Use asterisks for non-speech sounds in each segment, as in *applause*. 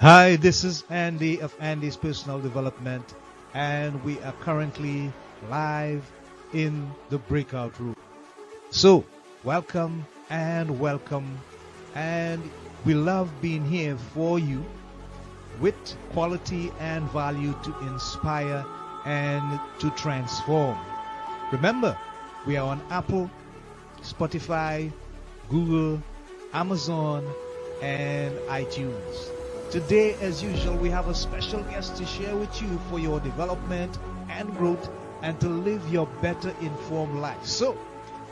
Hi, this is Andy of Andy's Personal Development, and we are currently live in the breakout room. So, welcome and welcome, and we love being here for you with quality and value to inspire and to transform. Remember, we are on Apple, Spotify, Google, Amazon, and iTunes. Today, as usual, we have a special guest to share with you for your development and growth and to live your better informed life. So,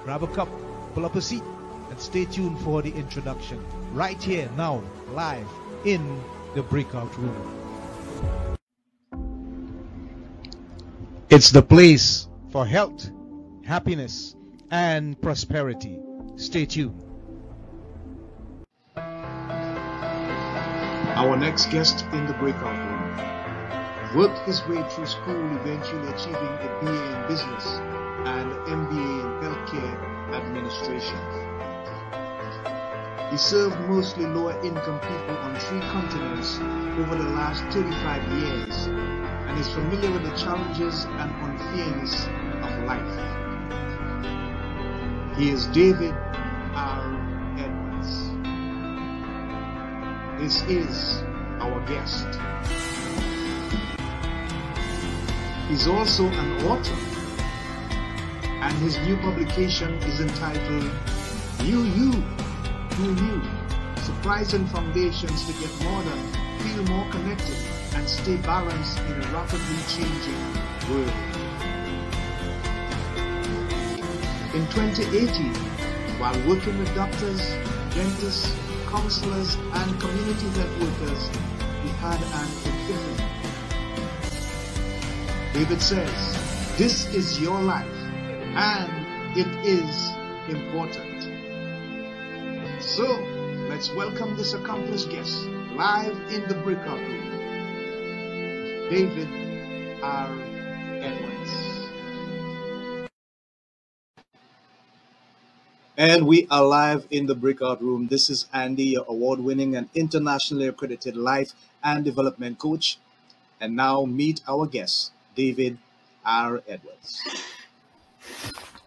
grab a cup, pull up a seat, and stay tuned for the introduction. Right here, now, live in the breakout room. It's the place for health, happiness, and prosperity. Stay tuned. Our next guest in the breakout room worked his way through school, eventually achieving a BA in business and MBA in healthcare administration. He served mostly lower income people on three continents over the last 35 years and is familiar with the challenges and unfairness of life. He is David This is our guest. He's also an author, and his new publication is entitled You You Who You Surprising Foundations to Get Modern, Feel More Connected, and Stay Balanced in a Rapidly Changing World. In 2018, while working with doctors, dentists, counselors, and community health workers, we had an epiphany. David says, This is your life, and it is important. So, let's welcome this accomplished guest live in the breakout room, David R. Edwards. And we are live in the breakout room. This is Andy, your award winning and internationally accredited life and development coach. And now meet our guest, David R. Edwards.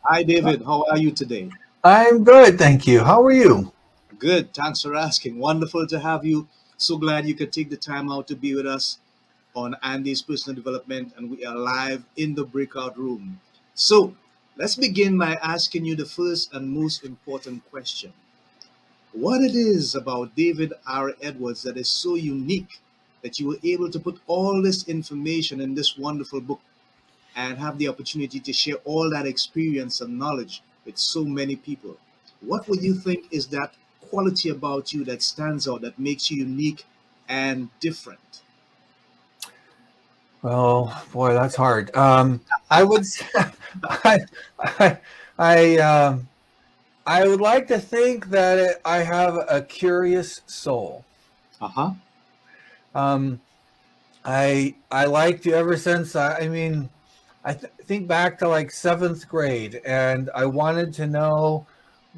Hi, David. How are you today? I'm good, thank you. How are you? Good. Thanks for asking. Wonderful to have you. So glad you could take the time out to be with us on Andy's personal development, and we are live in the breakout room. So, Let's begin by asking you the first and most important question. What it is about David R. Edwards that is so unique that you were able to put all this information in this wonderful book and have the opportunity to share all that experience and knowledge with so many people. What would you think is that quality about you that stands out, that makes you unique and different? Well, boy, that's hard. Um, I would, *laughs* I, I, I, um, I would like to think that it, I have a curious soul. Uh huh. Um, I, I liked you ever since. I, I mean, I th- think back to like seventh grade, and I wanted to know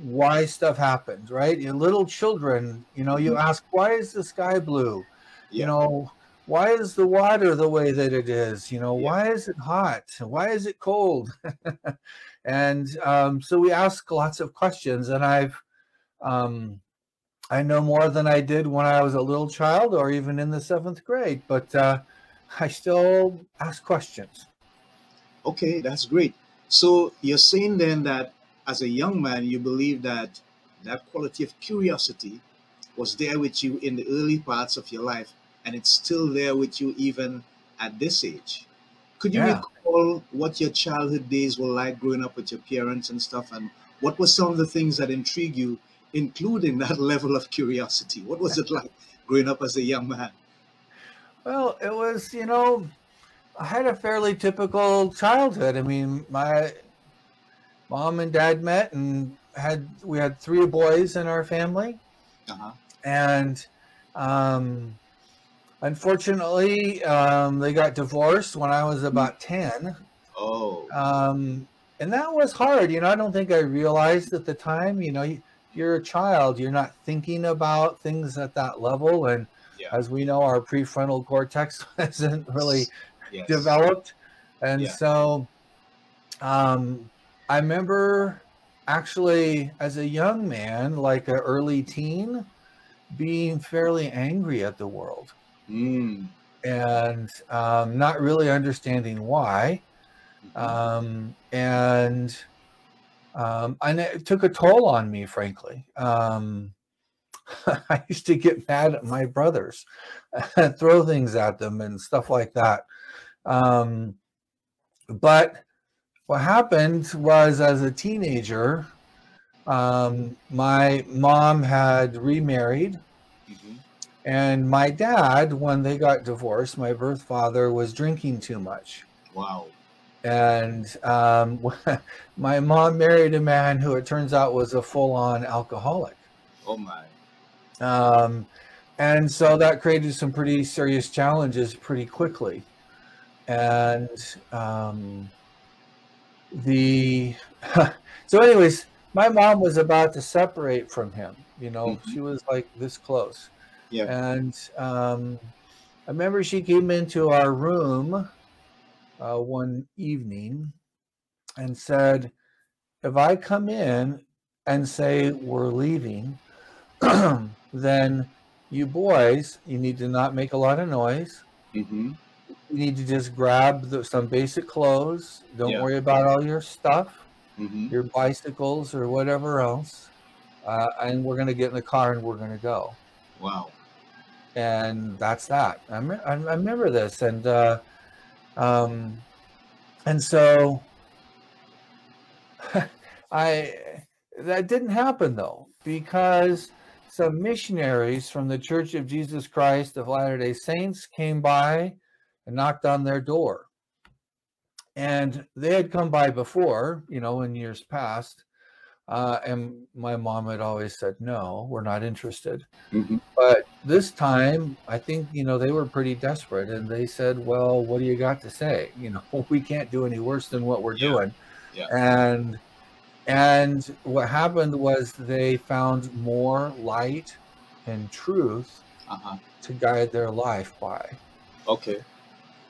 why stuff happens. Right? You little children, you know, you ask, why is the sky blue? You know, why is the water the way that it is? You know, Yeah. why is it hot? Why is it cold? *laughs* and um, so we ask lots of questions, and I've um, I know more than I did when I was a little child or even in the seventh grade, but uh, I still ask questions. Okay, that's great. So you're saying then that as a young man, you believe that that quality of curiosity was there with you in the early parts of your life, and it's still there with you even at this age. Could you Yeah. recall what your childhood days were like growing up with your parents and stuff, and what were some of the things that intrigued you, including that *laughs* level of curiosity? What was it like growing up as a young man? Well, it was, you know, I had a fairly typical childhood. I mean, my mom and dad met and had we had three boys in our family, Uh-huh. and um, unfortunately, um, they got divorced when I was about ten. Oh, Um, and that was hard. You know, I don't think I realized at the time. You know, you, you're a child, you're not thinking about things at that level, and yeah. As we know, our prefrontal cortex *laughs* isn't really Yes. developed. And Yeah. so um, I remember actually as a young man, like an early teen, being fairly angry at the world Mm. and um, not really understanding why. Mhm. Um, and um, and it took a toll on me, frankly. Um, *laughs* I used to get mad at my brothers, *laughs* throw things at them, and stuff like that. Um, but what happened was, as a teenager, um, my mom had remarried. And my dad, when they got divorced, my birth father was drinking too much Wow. and um, *laughs* my mom married a man who it turns out was a full-on alcoholic Oh my. um, and so that created some pretty serious challenges pretty quickly and um, the *laughs* so anyways my mom was about to separate from him you know Mhm. she was like this close Yeah. and um, I remember she came into our room uh, one evening and said, If I come in and say we're leaving, *clears throat* then you boys, you need to not make a lot of noise. Mm-hmm. You need to just grab the, some basic clothes. Don't Yeah. worry about all your stuff, Mm-hmm. your bicycles or whatever else. Uh, and we're going to get in the car and we're going to go. Wow. And that's that. I, me- I remember this, and uh, um, and so *laughs* I that didn't happen though because some missionaries from the Church of Jesus Christ of Latter Day Saints came by and knocked on their door, and they had come by before, you know, in years past. Uh, and my mom had always said, "No, we're not interested." Mm-hmm. But this time, I think, you know, they were pretty desperate and they said, well, what do you got to say? *laughs* You know, we can't do any worse than what we're Yeah. doing. Yeah. And, and what happened was they found more light and truth Uh-huh. to guide their life by. Okay.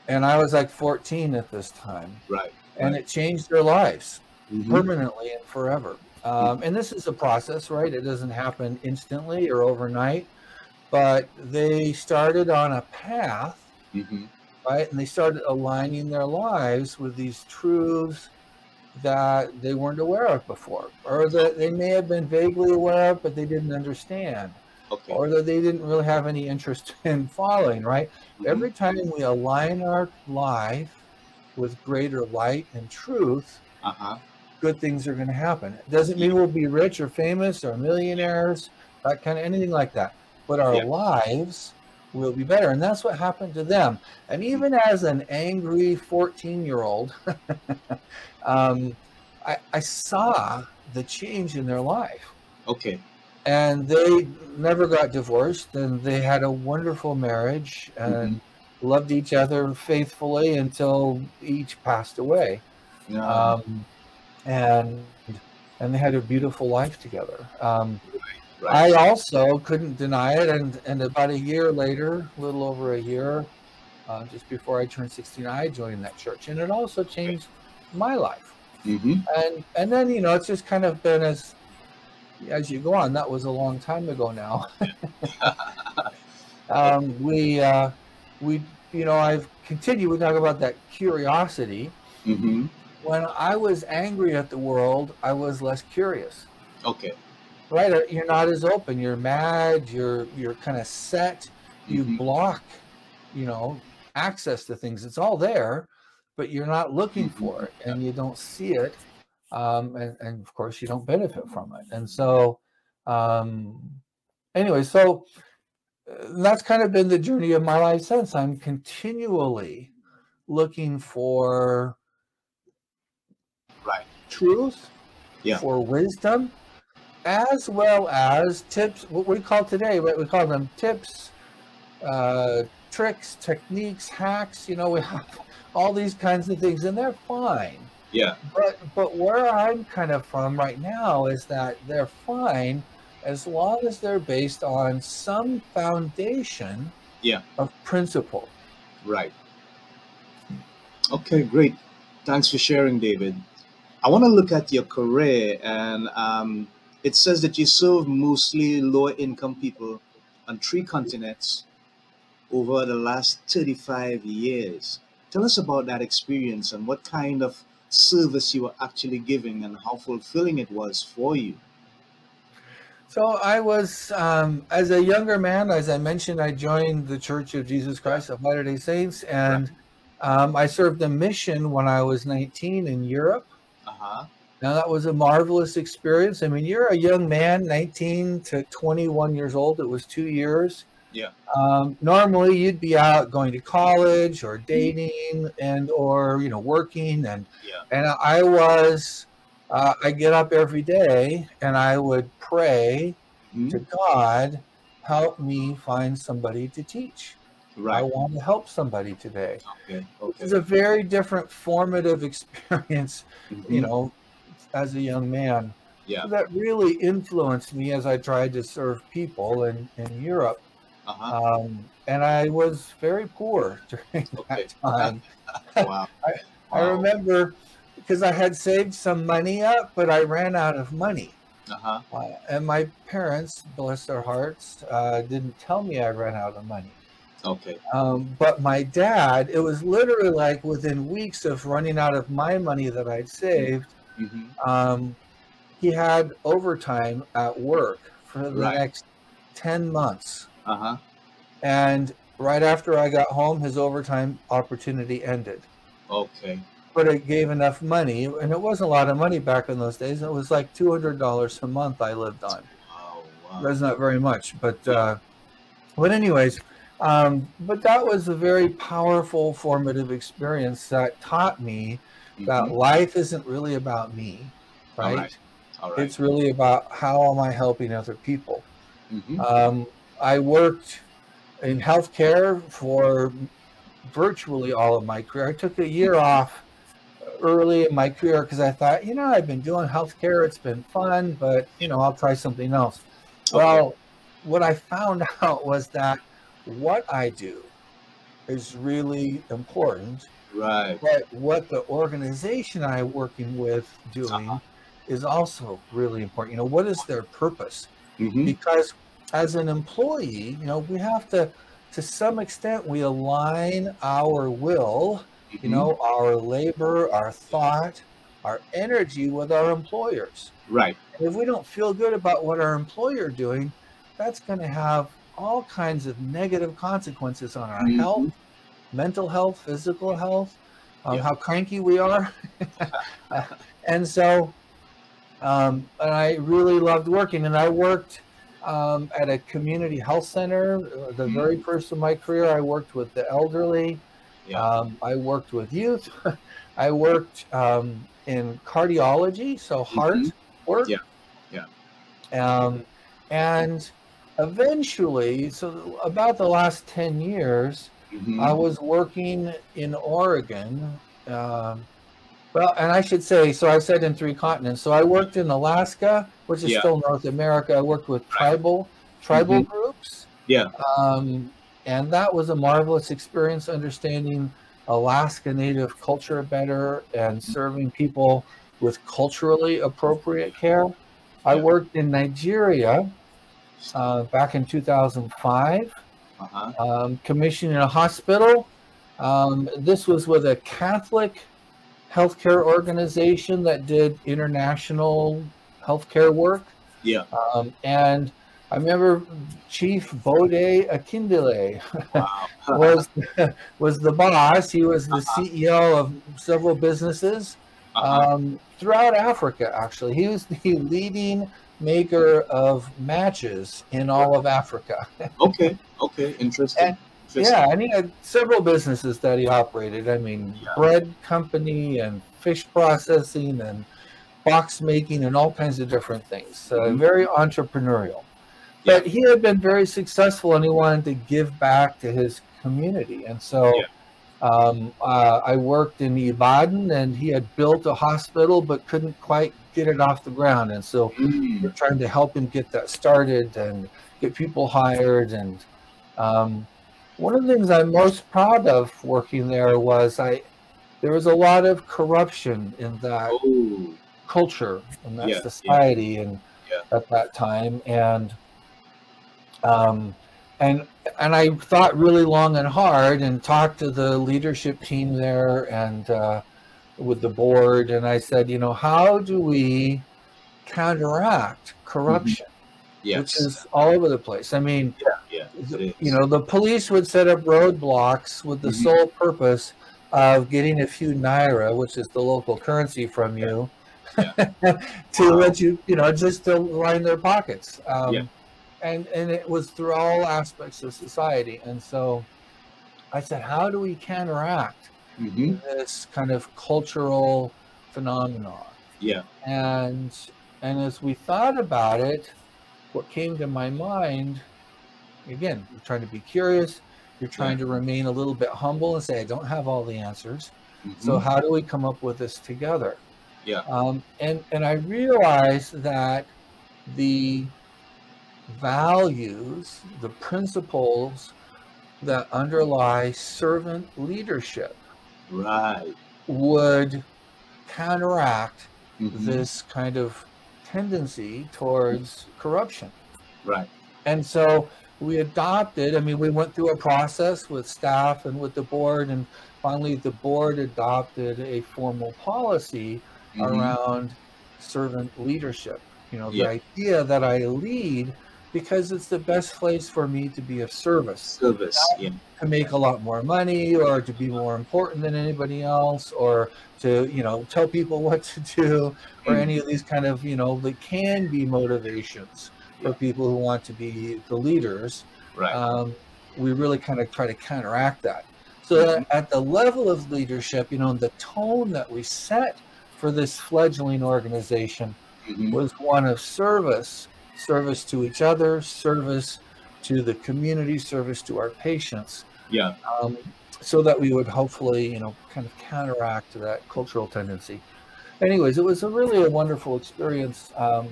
And I was like 14 at this time Right. and it changed their lives Mhm. permanently and forever. Um, and this is a process, right? It doesn't happen instantly or overnight, but they started on a path, Mhm. right? And they started aligning their lives with these truths that they weren't aware of before, or that they may have been vaguely aware of, but they didn't understand, Okay. or that they didn't really have any interest *laughs* in following, right? Mhm. Every time we align our life with greater light and truth, Uh-huh. good things are going to happen. It doesn't mean we'll be rich or famous or millionaires, that kind of anything like that. But our Yeah. lives will be better. And that's what happened to them. And even as an angry 14 year old, *laughs* um, I, I saw the change in their life. Okay. And they never got divorced and they had a wonderful marriage and loved each other faithfully until each passed away Yeah. um, and and they had a beautiful life together. Um, right. I also couldn't deny it, and and about a year later, a little over a year, uh, just before I turned sixteen, I joined that church, and it also changed my life. mm-hmm. And and then you know it's just kind of been as as you go on. That was a long time ago now. *laughs* um, we uh, we you know I've continued. We talk about that curiosity Mm-hmm. when I was angry at the world, I was less curious. Okay. Right? You're not as open. You're mad. You're you're kind of set. You Mhm. block, you know, access to things. It's all there, but you're not looking Mhm. for it, and you don't see it. Um, and, and of course, you don't benefit from it. And so, um, anyway, so uh, that's kind of been the journey of my life since. I'm continually looking for Right. truth, Yeah. for wisdom, as well as tips. What we call today, what we call them tips, uh, tricks, techniques, hacks. You know, we have all these kinds of things, and they're fine. Yeah. But but where I'm kind of from right now is that they're fine as long as they're based on some foundation Yeah. of principle. Right. Okay, great. Thanks for sharing, David. I want to look at your career, and um, it says that you serve mostly lower income people on three continents over the last 35 years. Tell us about that experience and what kind of service you were actually giving and how fulfilling it was for you. So I was, um, as a younger man, as I mentioned, I joined the Church of Jesus Christ of Latter Day Saints, and um, I served a mission when I was 19 in Europe. Uh huh. Now that was a marvelous experience. I mean, you're a young man, 19 to 21 years old. It was two years. Yeah. Um, normally, you'd be out going to college or dating and or you know working, and Yeah. and I was. Uh, I get up every day and I would pray Mhm. to God, help me find somebody to teach. Right. I want to help somebody today. Okay. It's a very different formative *laughs* experience, you Mhm. know, as a young man Yeah. that really influenced me as I tried to serve people in, in Europe. Uh huh. Um, and I was very poor *laughs* during Okay. that time. *laughs* Wow. *laughs* I Wow. remember because I had saved some money up, but I ran out of money. Uh huh. Uh, and my parents, bless their hearts, uh, didn't tell me I ran out of money. Okay. Um, but my dad, it was literally like within weeks of running out of my money that I'd saved, hmm um, he had overtime at work for the Right. next 10 months. Uh huh. And right after I got home, his overtime opportunity ended. Okay. But it gave enough money, and it wasn't a lot of money back in those days. It was like $200 a month I lived on. Wow. Wow. That's not very much, but uh, but anyways, um, but that was a very powerful formative experience that taught me that Mhm. life isn't really about me, right? right. All right. It's really about how am I helping other people. Mhm. Um, I worked in healthcare for virtually all of my career. I took a year off early in my career because I thought, you know, I've been doing healthcare, it's been fun, but you know, I'll try something else. Okay. Well, what I found *laughs* out was that what I do is really important, Right. but what the organization I'm working with doing Uh-huh. is also really important. You know, what is their purpose? hmm Because as an employee, you know, we have to, to some extent, we align our will, you know, our labor, our thought, our energy with our employers. Right. And if we don't feel good about what our employer doing, that's going to have all kinds of negative consequences on our Mhm. health, mental health, physical health, um, Yeah. how cranky we are. *laughs* *laughs* and so, um, and I really loved working, and I worked um, at a community health center. Uh, The Mhm. very first of my career, I worked with the elderly. Yeah. Um, I worked with youth. *laughs* I worked um, in cardiology, so heart Mhm. work. Yeah, yeah. Um, and eventually, so about the last 10 years, Mhm. I was working in Oregon. Um, well, and I should say, so I said in three continents. So I worked in Alaska, which is Yeah. still North America. I worked with tribal tribal Mhm. groups. Yeah. Um, and that was a marvelous experience understanding Alaska Native culture better and serving people with culturally appropriate care. I worked in Nigeria uh, back in 2005, Uh-huh. um, commissioned in a hospital. Um, this was with a Catholic healthcare organization that did international healthcare work. Yeah. Um, and I remember Chief Bode Akindele Wow. *laughs* was was the boss. He was the CEO of several businesses Uh-huh. um, throughout Africa. Actually, he was the leading maker of matches in all of Africa. *laughs* okay. Okay. Interesting. And- Interesting. Yeah, and he had several businesses that he operated. I mean, Yeah. bread company and fish processing and box making and all kinds of different things. Uh, Mhm. Very entrepreneurial. Yeah. But he had been very successful and he wanted to give back to his community. And so Yeah. Um, uh, I worked in Ibadan and he had built a hospital but couldn't quite get it off the ground. And so Mm. we're trying to help him get that started and get people hired and um, one of the things I'm most proud of working there was I there was a lot of corruption in that Oh, culture in that Yeah, yeah. society and Yeah. at that time and um and and I thought really long and hard and talked to the leadership team there and uh, with the board and I said you know how do we counteract corruption yes. which is all over the place I mean yeah, is. you know the police would set up roadblocks with the Mhm. sole purpose of getting a few naira which is the local currency from you *laughs* to Wow. let you you know just to line their pockets um, Yeah. And and it was through all aspects of society and so i said how do we counteract Mhm. this kind of cultural phenomenon Yeah. and and as we thought about it what came to my mind again you're trying to be curious you're trying to remain a little bit humble and say i don't have all the answers so Mhm. how do we come up with this together Yeah. um, and and i realized that the values the principles that underlie servant leadership right. would counteract Mhm. this kind of tendency towards corruption. Right. And so we adopted, I mean, we went through a process with staff and with the board, and finally the board adopted a formal policy Mhm. around servant leadership. You know, the idea that I lead because it's the best place for me to be of service Service. Yeah. to make a lot more money or to be more important than anybody else or to you know tell people *laughs* what to do or any of these kind of you know that can be motivations for people who want to be the leaders Right. um, we really kind of try to counteract that so Mhm. that at the level of leadership you know the tone that we set for this fledgling organization Mhm. was one of service service to each other service to the community service to our patients Yeah. um, so that we would hopefully, you know, kind of counteract that cultural tendency. Anyways, it was a really a wonderful experience. Um,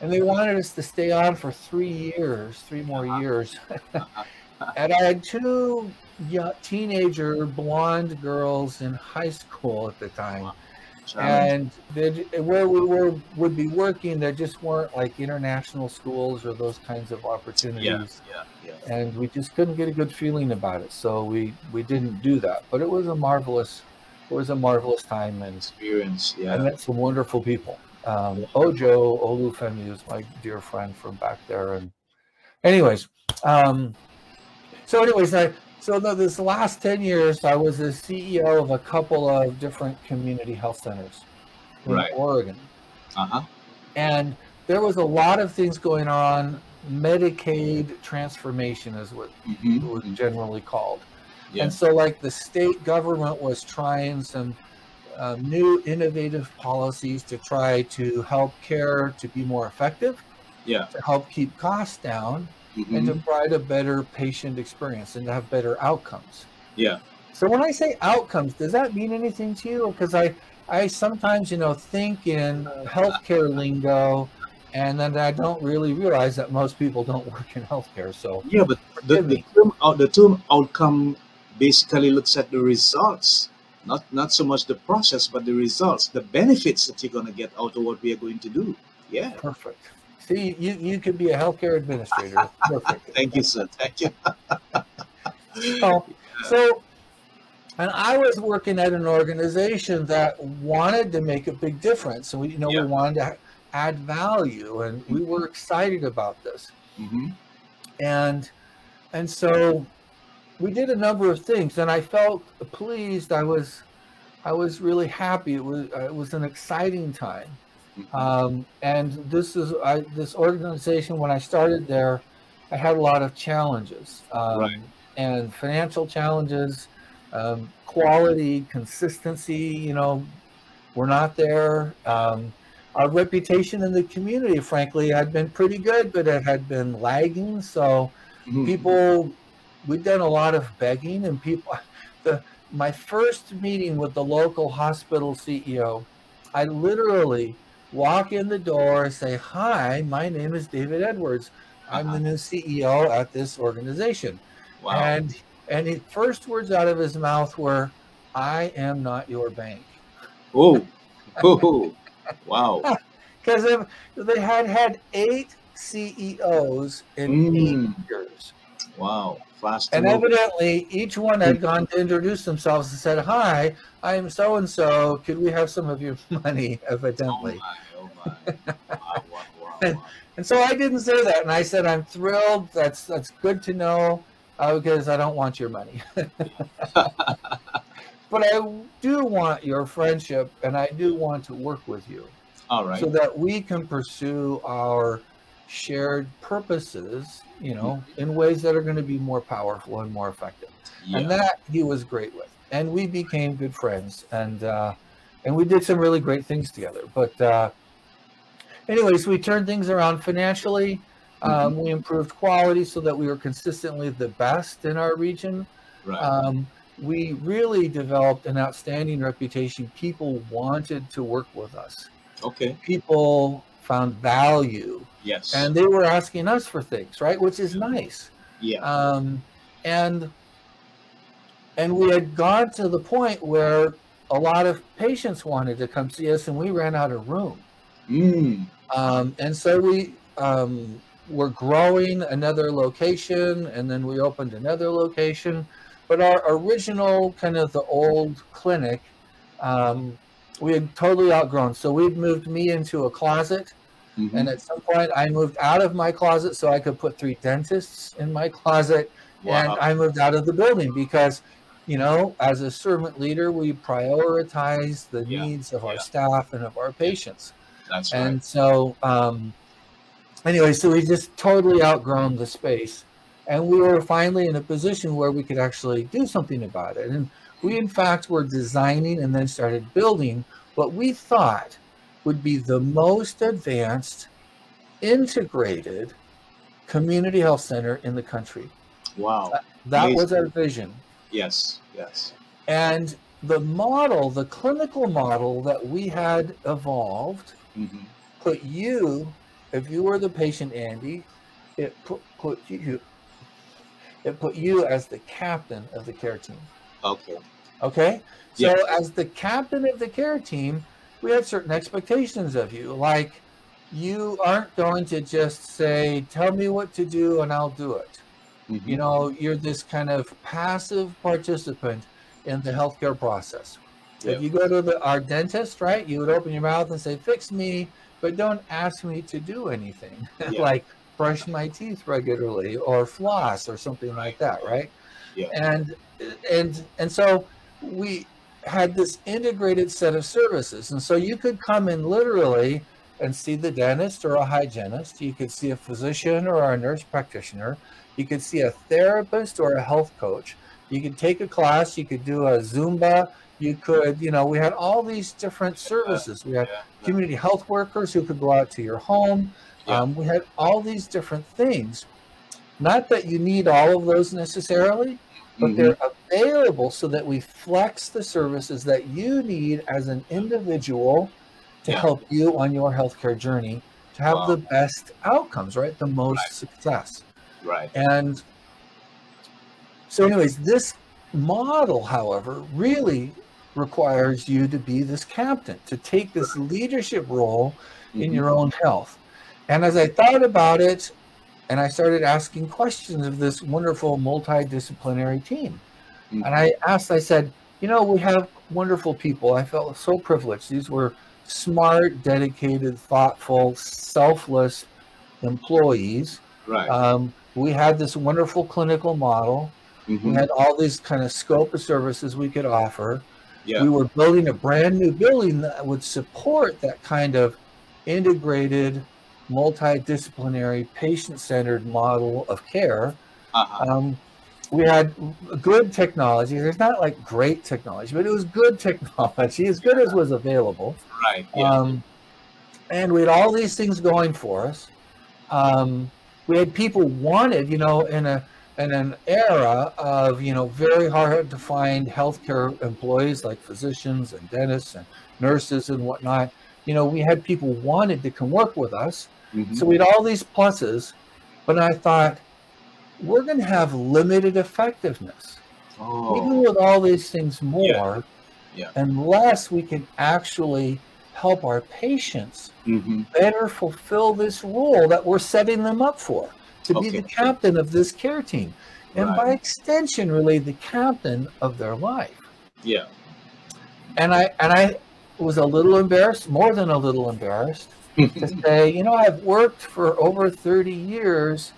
and they wanted us to stay on for three years, three more years. *laughs* and I had two young, teenager blonde girls in high school at the time. And where we were would be working, there just weren't like international schools or those kinds of opportunities Yeah. Yeah. Yeah. and we just couldn't get a good feeling about it so we we didn't do that but it was a marvelous it was a marvelous time and Experience. Yeah, i met some wonderful people um ojo olufemi is my dear friend from back there and anyways um so anyways i so the, this last 10 years i was the ceo of a couple of different community health centers in Right. oregon Uh huh. and there was a lot of things going on medicaid transformation is what it was Mm-hmm. generally called. Yeah. And so, like the state government was trying some uh, new innovative policies to try to help care to be more effective, Yeah. to help keep costs down, Mm-hmm. and to provide a better patient experience and to have better outcomes. Yeah. So when I say outcomes, does that mean anything to you? Because I, I sometimes, you know, think in healthcare lingo, and then I don't really realize that most people don't *laughs* work in healthcare. So Yeah, but the, the term out the term outcome basically looks at the results, not not so much the process, but the results, the benefits that you're gonna get out of what we are going to do. Yeah. Perfect. See, you, you could be a healthcare administrator. Perfect. *laughs* Thank you, sir. Thank you. So, *laughs* so, and I was working at an organization that wanted to make a big difference. And we, you know, Yeah. we wanted to add value and we were excited about this. hmm And, and so we did a number of things and I felt pleased. I was, I was really happy. It was, it was an exciting time. Um, and this is I, this organization. When I started there, I had a lot of challenges um, Right. and financial challenges, um, quality, consistency. You know, we're not there. Um, our reputation in the community, frankly, had been pretty good, but it had been lagging. So Mhm. people, we've done a lot of begging, and people. *laughs* The my first meeting with the local hospital CEO, I literally walk in the door and say, Hi, my name is David Edwards. I'm the new CEO at this organization. Wow. And and the first words out of his mouth were, "I am not your bank," oh. *laughs* Oh. Wow. *laughs* because they had had eight CEOs in eight Mm. years, Wow. And evidently each one had gone to introduce themselves and said, "Hi, I am so and so. Could we have some of your *laughs* money?" Oh Evidently. my. Oh my. Wow. Wow. Wow. wow. And so I didn't say that, and I said, "I'm thrilled. That's that's good to know, uh, because I don't want your money, *laughs* but I do want your friendship, and I do want to work with you, All right. so that we can pursue our shared purposes, you know, in ways that are going to be more powerful and more effective." yeah. And that he was great with, and we became good friends, and uh, and we did some really great things together. But uh, anyways, we turned things around financially. Um, we improved quality so that we were consistently the best in our region. right. Um, we really developed an outstanding reputation. People wanted to work with us. okay. People found value, Yes. and they were asking us for things, right? Which is nice. yeah. Um, and and we had gone to the point where a lot of patients wanted to come see us, and we ran out of room. Mm. Um, and so we um, were growing another location, and then we opened another location. But our original, kind of the old clinic, um, we had totally outgrown. So we'd moved me into a closet, Mhm. and at some point, I moved out of my closet so I could put three dentists in my closet and. I moved out of the building because, you know, as a servant leader, we prioritize the Yeah, needs of our yeah. staff and of our patients. That's And right. so, um, anyway, so we just totally outgrown the space. And we were finally in a position where we could actually do something about it. And we, in fact, were designing and then started building what we thought would be the most advanced, integrated community health center in the country. Wow. That was our vision. Yes. Yes. And the model, the clinical model that we had evolved, hmm put you, if you were the patient, Andy, it put, put you, it put you as the captain of the care team. Okay. Okay. So as the captain of the care team, we have certain expectations of you. Like you aren't going to just say, tell me what to do and I'll do it. Mhm. You know, you're this kind of passive participant in the healthcare process. If you go to the, our dentist, right, you would open your mouth and say, fix me, but don't ask me to do anything *laughs* like brush my teeth regularly or floss or something like that, right? Yeah. And and and so we had this integrated set of services. And so you could come in literally and see the dentist or a hygienist. You could see a physician or a nurse practitioner. You could see a therapist or a health coach. You could take a class. You could do a Zumba. You could, you know, we had all these different services. We had community health workers who could go out to your home. Um, we had all these different things. Not that you need all of those necessarily, but Mhm. they're available so that we flex the services that you need as an individual to help you on your healthcare journey to have Wow. the best outcomes, right? The most Right. success. Right. And so, anyways, this model, however, really requires you to be this captain, to take this leadership role in Mhm. your own health. And as I thought about it, and I started asking questions of this wonderful multidisciplinary team, Mhm. and I asked, I said, you know, we have wonderful people. I felt so privileged. These were smart, dedicated, thoughtful, selfless employees. Right. Um, we had this wonderful clinical model. We Mhm. had all these kind of scope of services we could offer. Yeah. We were building a brand new building that would support that kind of integrated, multidisciplinary, patient-centered model of care. Uh-huh. Um, we had good technology. There's not like great technology, but it was good technology, as good as was available. Right. Yeah. Um, and we had all these things going for us. Um, we had people wanted, you know, in a in an era of you know very hard to find healthcare employees like physicians and dentists and nurses and whatnot. You know, we had people wanted to come work with us. Mhm. So we had all these pluses, but I thought, we're going to have limited effectiveness. Oh. Even with all these things more, Yeah. unless we can actually help our patients hmm better fulfill this role that we're setting them up for to be the captain of this care team. And by extension, really the captain of their life. Yeah. And I and I was a little embarrassed, more than a little embarrassed, to say, you know, I've worked for over 30 years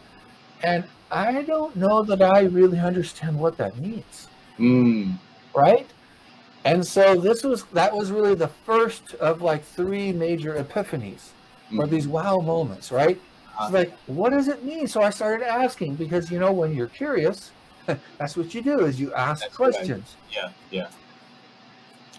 and I don't know that I really understand what that means. Mm. Right? And so this was that was really the first of like three major epiphanies or Mhm. these wow moments, right? Uh, It's like, what does it mean? So I started asking because you know when you're curious, *laughs* that's what you do is you ask That's right. questions. Yeah. Yeah.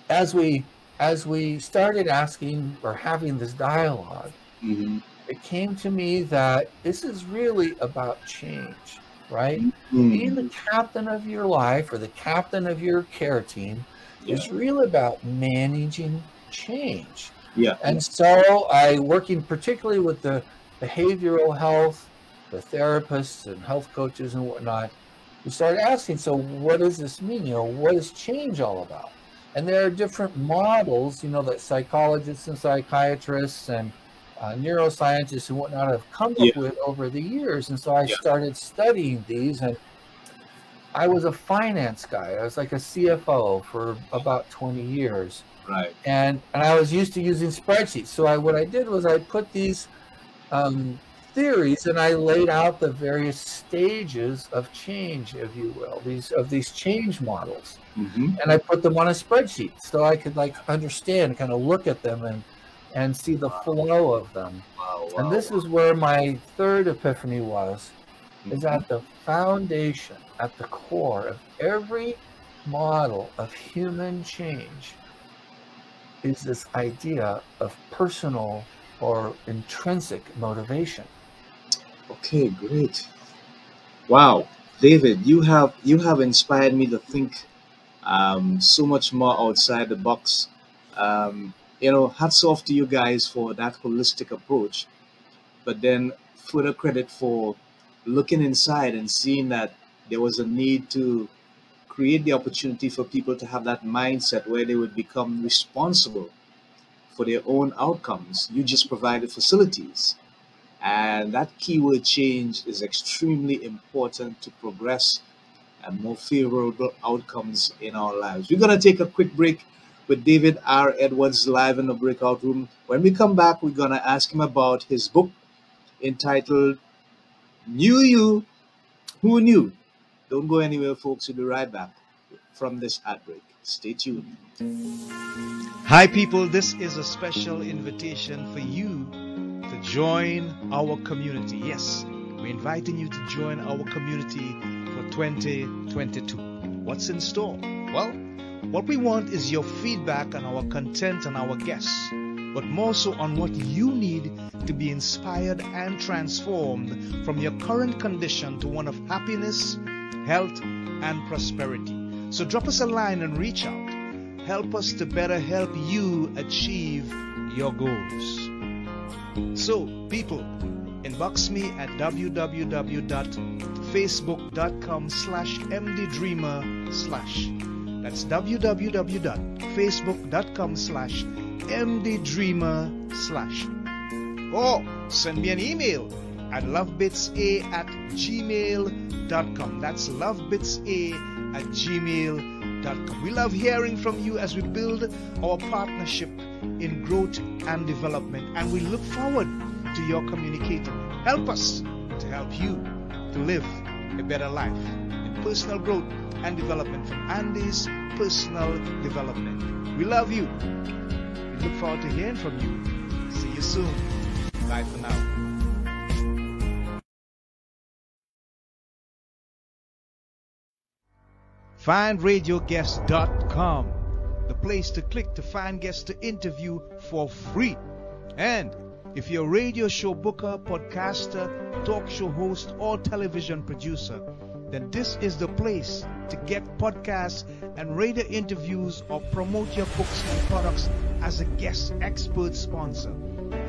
As we as we started asking or having this dialogue, hmm it came to me that this is really about change, right? Mm. Being the captain of your life or the captain of your care team Yeah. is really about managing change. Yeah. And so I working particularly with the behavioral health, the therapists and health coaches and whatnot, we started asking, so what does this mean? You know, what is change all about? And there are different models, you know, that psychologists and psychiatrists and uh, neuroscientists and whatnot have come up with over the years. And so I Yeah. started studying these and I was a finance guy. I was like a CFO for about 20 years Right. and and I was used to using spreadsheets. So I what I did was I put these um, theories and I laid out the various stages of change, if you will, these of these change models, hmm and I put them on a spreadsheet so I could like understand, kind of look at them and and see the flow of them. Wow. wow. And this is where my third epiphany was, is at the foundation, at the core of every model of human change is this idea of personal or intrinsic motivation. Okay, great. Wow, David, you have you have inspired me to think um, so much more outside the box. Um, you know, hats off to you guys for that holistic approach, but then further credit for looking inside and seeing that there was a need to create the opportunity for people to have that mindset where they would become responsible for their own outcomes. You just provided facilities. And that keyword change is extremely important to progress and more favorable outcomes in our lives. We're going to take a quick break with David R. Edwards live in the breakout room. When we come back, we're going to ask him about his book entitled New You, Who Knew? Don't go anywhere, folks. We'll be right back from this ad break. Stay tuned. Hi, people. This is a special invitation for you join our community. Yes, we're inviting you to join our community for 2022. What's in store? Well, what we want is your feedback on our content and our guests, but more so on what you need to be inspired and transformed from your current condition to one of happiness, health, and prosperity. So drop us a line and reach out. Help us to better help you achieve your goals. So, people, inbox me at www.facebook.com slash mddreamer slash. That's www.facebook.com slash mddreamer slash. Or send me an email at lovebitsa at gmail.com. That's lovebitsa at gmail.com. We love hearing from you as we build our partnership in growth and development, and we look forward to your communicating. Help us to help you to live a better life in personal growth and development from Andy's Personal Development. We love you. We look forward to hearing from you. See you soon. Bye for now. FindRadioGuest.com, the place to click to find guests to interview for free. And if you're a radio show booker, podcaster, talk show host, or television producer, then this is the place to get podcasts and radio interviews or promote your books and products as a guest expert sponsor.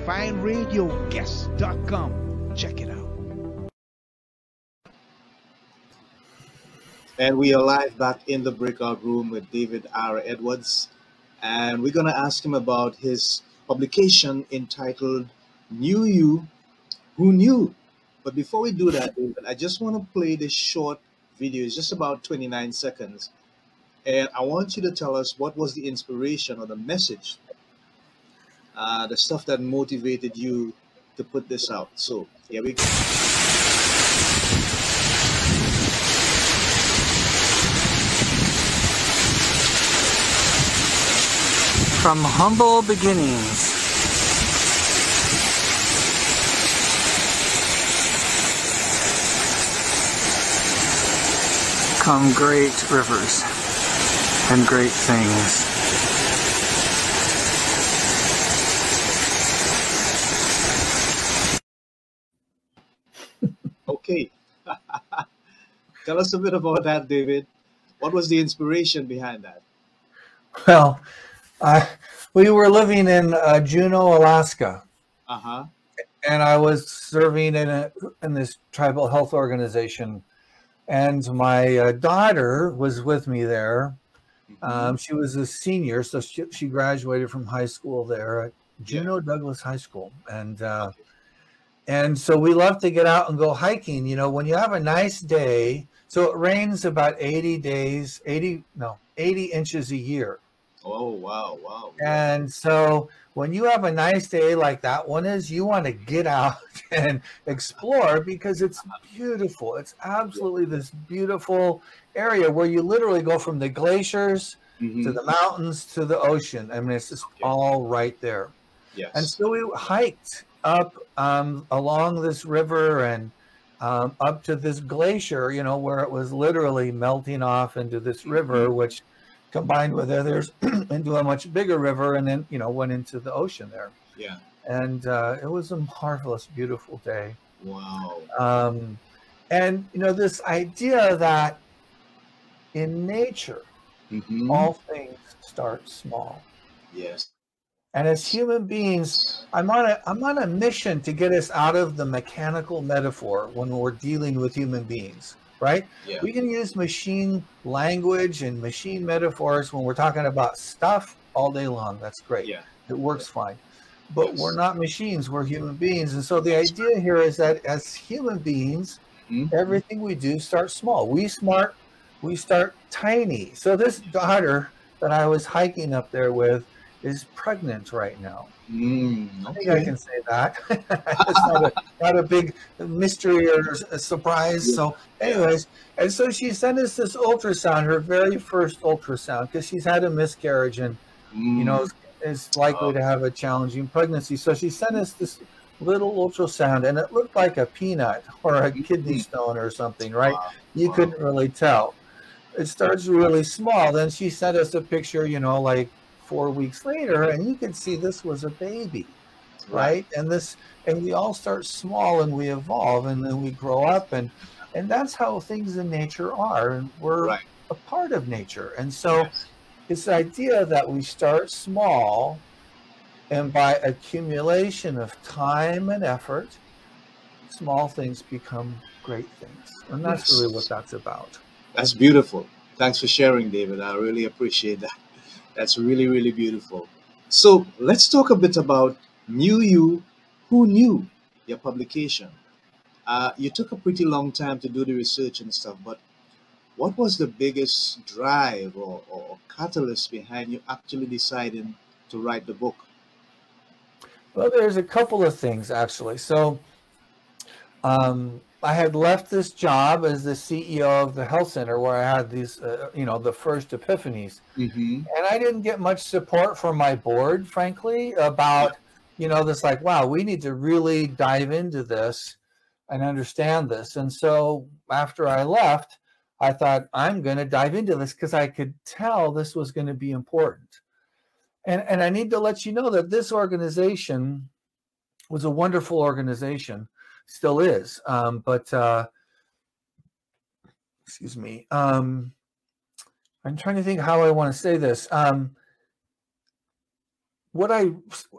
FindRadioGuest.com. Check it out. And we are live back in the breakout room with David R. Edwards. And we're going to ask him about his publication entitled New You, Who Knew? But before we do that, David, I just want to play this short video. It's just about 29 seconds. And I want you to tell us what was the inspiration or the message, uh, the stuff that motivated you to put this out. So here we go. From humble beginnings. Come great rivers and great things. Okay. *laughs* Tell us a bit about that, David. What was the inspiration behind that? Well, I, we were living in uh, Juneau, Alaska, Uh huh. and I was serving in a in this tribal health organization, and my uh, daughter was with me there. Um, she was a senior, so she, she graduated from high school there at Juneau Douglas High School, and uh, and so we love to get out and go hiking. You know, when you have a nice day, so it rains about eighty days, eighty no, eighty inches a year. Oh wow, wow. And so when you have a nice day like that one is, you want to get out *laughs* and explore because it's beautiful. It's absolutely this beautiful area where you literally go from the glaciers Mhm. to the mountains to the ocean. I mean, it's just Yeah. all right there. yes. And so we hiked up um, along this river and um, up to this glacier, you know, where it was literally melting off into this river, which combined with others *clears throat* into a much bigger river and then, you know, went into the ocean there. yeah. And uh, it was a marvelous, beautiful day. Wow. Um, and, you know, this idea that in nature, Mhm. all things start small. Yes. And as human beings, I'm on a I'm on a mission to get us out of the mechanical metaphor when we're dealing with human beings, right? Yeah. We can use machine language and machine metaphors when we're talking about stuff all day long. That's great. Yeah. It works fine. But Yes. we're not machines, we're human beings. And so the idea here is that as human beings, Mhm. everything we do starts small. We smart, we start tiny. So this daughter that I was hiking up there with is pregnant right now. Mm, I think I can say that. *laughs* it's not a, not a big mystery or a surprise. So, anyways, and so she sent us this ultrasound, her very first ultrasound, because she's had a miscarriage and Mm, you know is, is likely to have a challenging pregnancy. So she sent us this little ultrasound, and it looked like a peanut or a kidney stone or something, right? wow, You wow. couldn't really tell. It starts really small. Then she sent us a picture, you know, like four weeks later, and you can see this was a baby, right? And this, and we all start small and we evolve and then we grow up, and and that's how things in nature are, and we're Right. a part of nature. And so Yes. this idea that we start small, and by accumulation of time and effort, small things become great things, and that's Yes. really what that's about. That's beautiful. Thanks for sharing, David. I really appreciate that. That's really, really beautiful. So let's talk a bit about New You, Who Knew, your publication. Uh, you took a pretty long time to do the research and stuff, but what was the biggest drive or, or catalyst behind you actually deciding to write the book? Well, there's a couple of things actually. So, um, I had left this job as the CEO of the health center where I had these, uh, you know, the first epiphanies, Mm-hmm. and I didn't get much support from my board, frankly, about, you know, this like, wow, we need to really dive into this and understand this. And so after I left, I thought I'm going to dive into this because I could tell this was going to be important. And and I need to let you know that this organization was a wonderful organization, still is. Um, but uh, excuse me. Um, I'm trying to think how I want to say this. Um, what I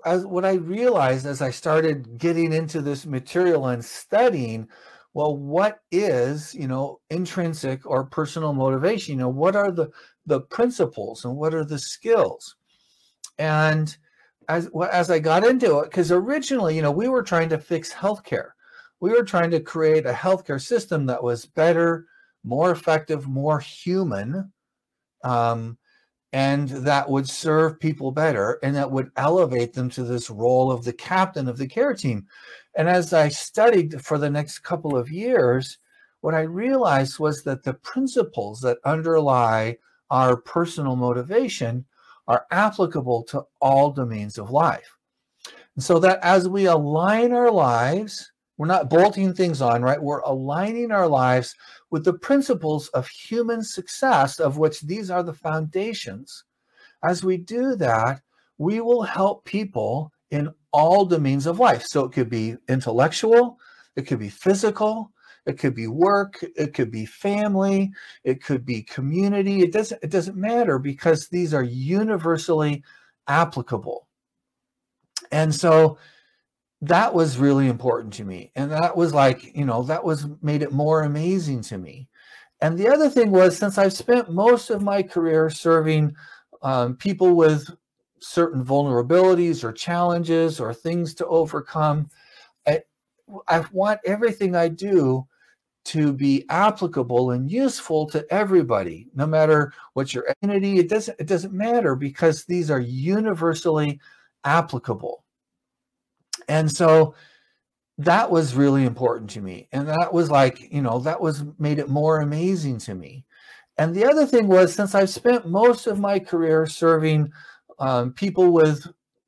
as what I realized as I started getting into this material and studying well, what is, you know, intrinsic or personal motivation? You know, what are the the principles and what are the skills? And as as I got into it, because originally, you know, we were trying to fix healthcare. We were trying to create a healthcare system that was better, more effective, more human, um, and that would serve people better and that would elevate them to this role of the captain of the care team. And as I studied for the next couple of years, what I realized was that the principles that underlie our personal motivation are applicable to all domains of life. And so that as we align our lives, we're not bolting things on, right? We're aligning our lives with the principles of human success, of which these are the foundations. As we do that, we will help people in all domains of life. So it could be intellectual, it could be physical, it could be work, it could be family, it could be community. It doesn't it doesn't matter because these are universally applicable. And so that was really important to me. And that was like, you know, that was made it more amazing to me. And the other thing was since I've spent most of my career serving um, people with certain vulnerabilities or challenges or things to overcome, I, I want everything I do to be applicable and useful to everybody no matter what your entity it doesn't it doesn't matter because these are universally applicable and so that was really important to me. And that was like you know that was made it more amazing to me. And the other thing was since i've spent most of my career serving um, people with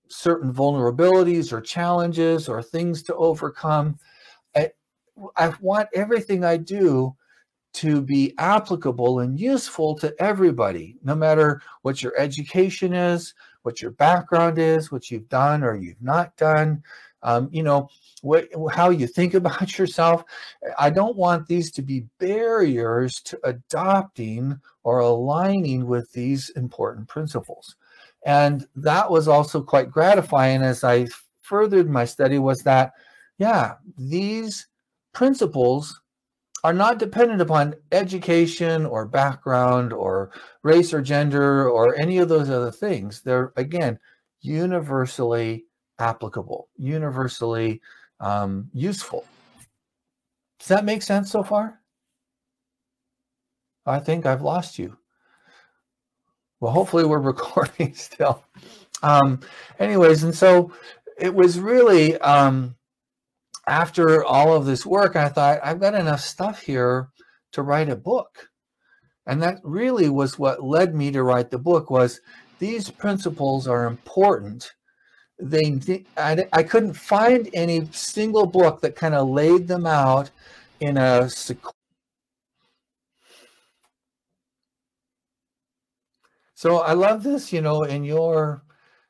certain vulnerabilities or challenges or things to overcome I want everything I do to be applicable and useful to everybody, no matter what your education is, what your background is, what you've done or you've not done, um, you know, what, how you think about *laughs* yourself. I don't want these to be barriers to adopting or aligning with these important principles. And that was also quite gratifying as I furthered my study was that, yeah, these principles are not dependent upon education or background or race or gender or any of those other things. They're, again, universally applicable, universally um, useful. Does that make sense so far? I think I've lost you. Well, hopefully we're *laughs* recording still. Um, anyways, and so it was really um, after all of this work, I thought I've got enough stuff here to write a book. And that really was what led me to write the book was these principles are important. They I, I couldn't find any single book that kind of laid them out in a so I love this, you know, in your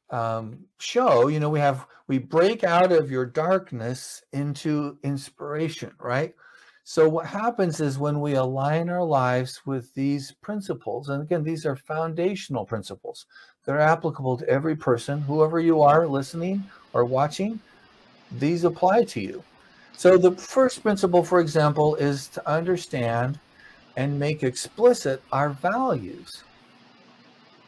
um, show, you know, we have we break out of your darkness into inspiration, right? So what happens is when we align our lives with these principles, and again, these are foundational principles. They're applicable to every person, whoever you are listening or watching, these apply to you. So the first principle, for example, is to understand and make explicit our values.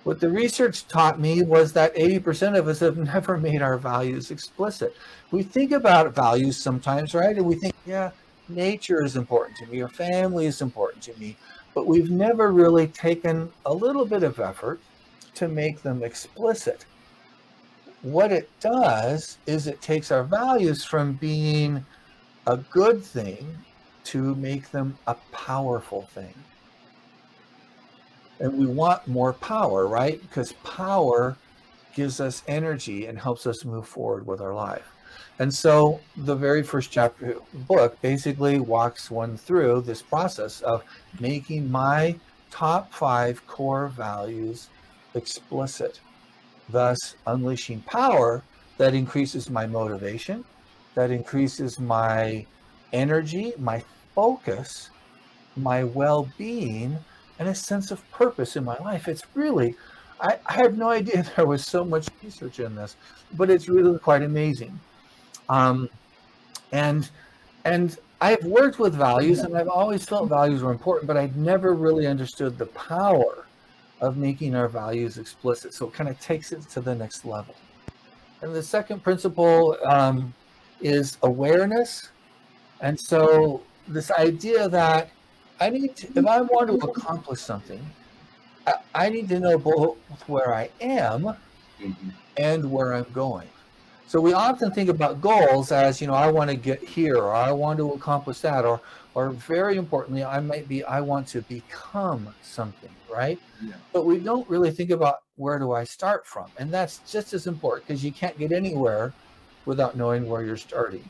What the research taught me was that 80% of us have *laughs* never made our values explicit. We think about values sometimes, right? And we think, yeah, nature is important to me or family is important to me. But we've never really taken a little bit of effort to make them explicit. What it does is it takes our values from being a good thing to make them a powerful thing and we want more power, right? Because power gives us energy and helps us move forward with our life. And so the very first chapter book basically walks one through this process of making my top five core values explicit, thus unleashing power that increases my motivation, that increases my energy, my focus, my well being, and a sense of purpose in my life. It's really, I, I had no idea *laughs* there was so much research in this, but it's really quite amazing. Um, and and I've worked with values and I've always felt values were important, but I'd never really understood the power of making our values explicit. So it kind of takes it to the next level. And the second principle um, is awareness. And so this idea that I need to, if I want to accomplish something, I, I need to know both where I am Mhm. and where I'm going. So we often think about goals as, you know, I want to get here or I want to accomplish that or or very importantly, I might be I want to become something, right? Yeah. But we don't really think about where do I start from? And that's just as important because you can't get anywhere without knowing where you're starting.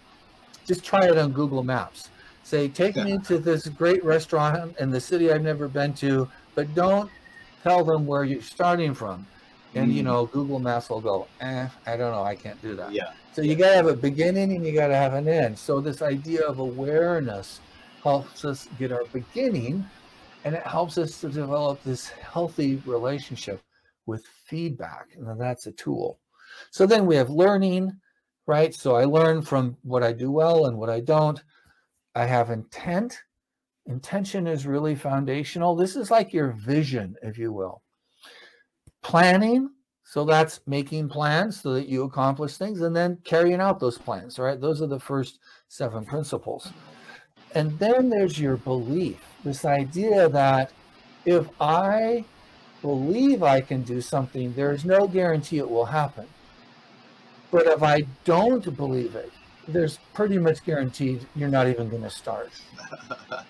Just try it on Google Maps. Say, take me to this great restaurant in the city I've never been to, but don't tell them where you're starting from. And you Mm. know, Google Maps will go, eh, I don't know, I can't do that. Yeah. So you got to have a beginning and you got to have an end. So this idea of awareness helps us get our beginning and it helps us to develop this healthy relationship with feedback. And that's a tool. So then we have learning, right? So I learn from what I do well and what I don't. I have intent. Intention is really foundational. This is like your vision, if you will. Planning, so that's making plans so that you accomplish things and then carrying out those plans, right? Those are the first seven principles. And then there's your belief this idea that if I believe I can do something, there's no guarantee it will happen. But if I don't believe it, there's pretty much guaranteed you're not even going to start. *laughs*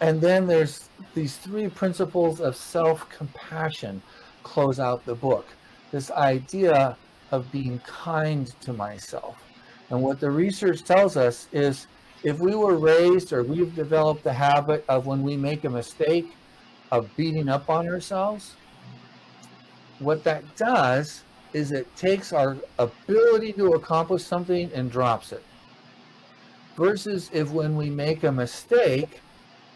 And then there's these three principles of self compassion close out the book. This idea of being kind to myself. And what the research tells us is if we were raised or we've developed the habit of when we make a mistake of beating up on ourselves, what that does is it takes our ability to accomplish something and drops it. Versus if when we make a mistake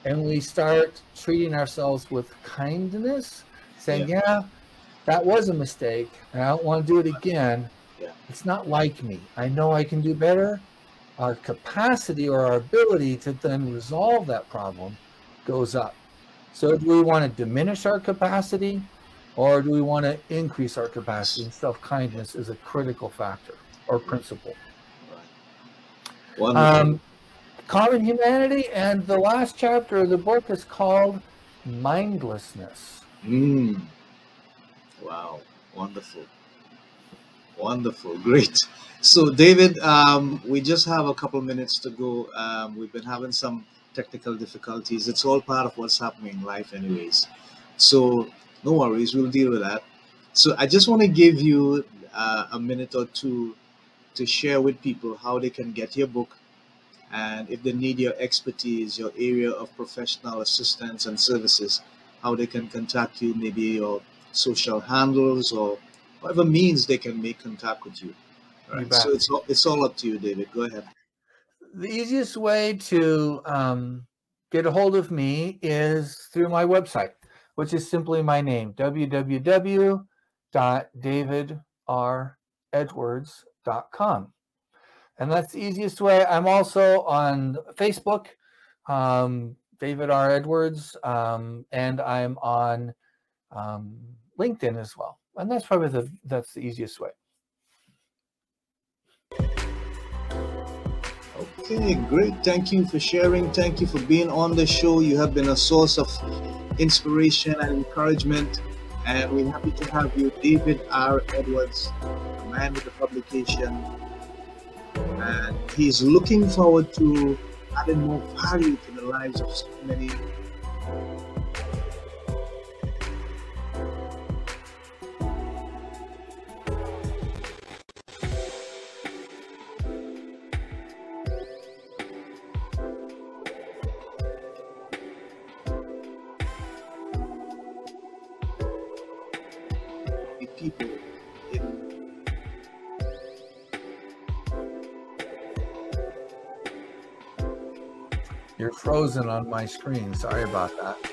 and we start treating ourselves with kindness, saying, yeah, that was a mistake and I don't want to do it again. Yeah. It's not like me. I know I can do better. Our capacity or our ability to then resolve that problem goes up. So do we want to diminish our capacity or do we want to increase our capacity? And self-kindness is a critical factor or principle. Um, common humanity and the last chapter of the book is called mindlessness. Mm. Wow, wonderful. Wonderful, great. So, David, um, we just have a couple minutes to go. Um, we've been having some technical difficulties. It's all part of what's happening in life, anyways. So, no worries, we'll deal with that. So, I just want to give you uh, a minute or two to share with people how they can get your book and if they need your expertise, your area of professional assistance and services, how they can contact you, maybe your social handles or whatever means they can make contact with you. You Right. So it's all, it's all up to you, David. Go ahead. The easiest way to um, get a hold of me is through my website, which is simply my name www.davidredwards.com. And that's the easiest way. I'm also on Facebook, um, David R. Edwards, um, and I'm on um, LinkedIn as well. And that's probably the that's the easiest way. Okay, great. Thank you for sharing. Thank you for being on the show. You have been a source of inspiration and encouragement. And we're happy to have you, David R. Edwards, a man with a publication. And he's looking forward to adding more value to the lives of so many frozen on my screen. Sorry about that.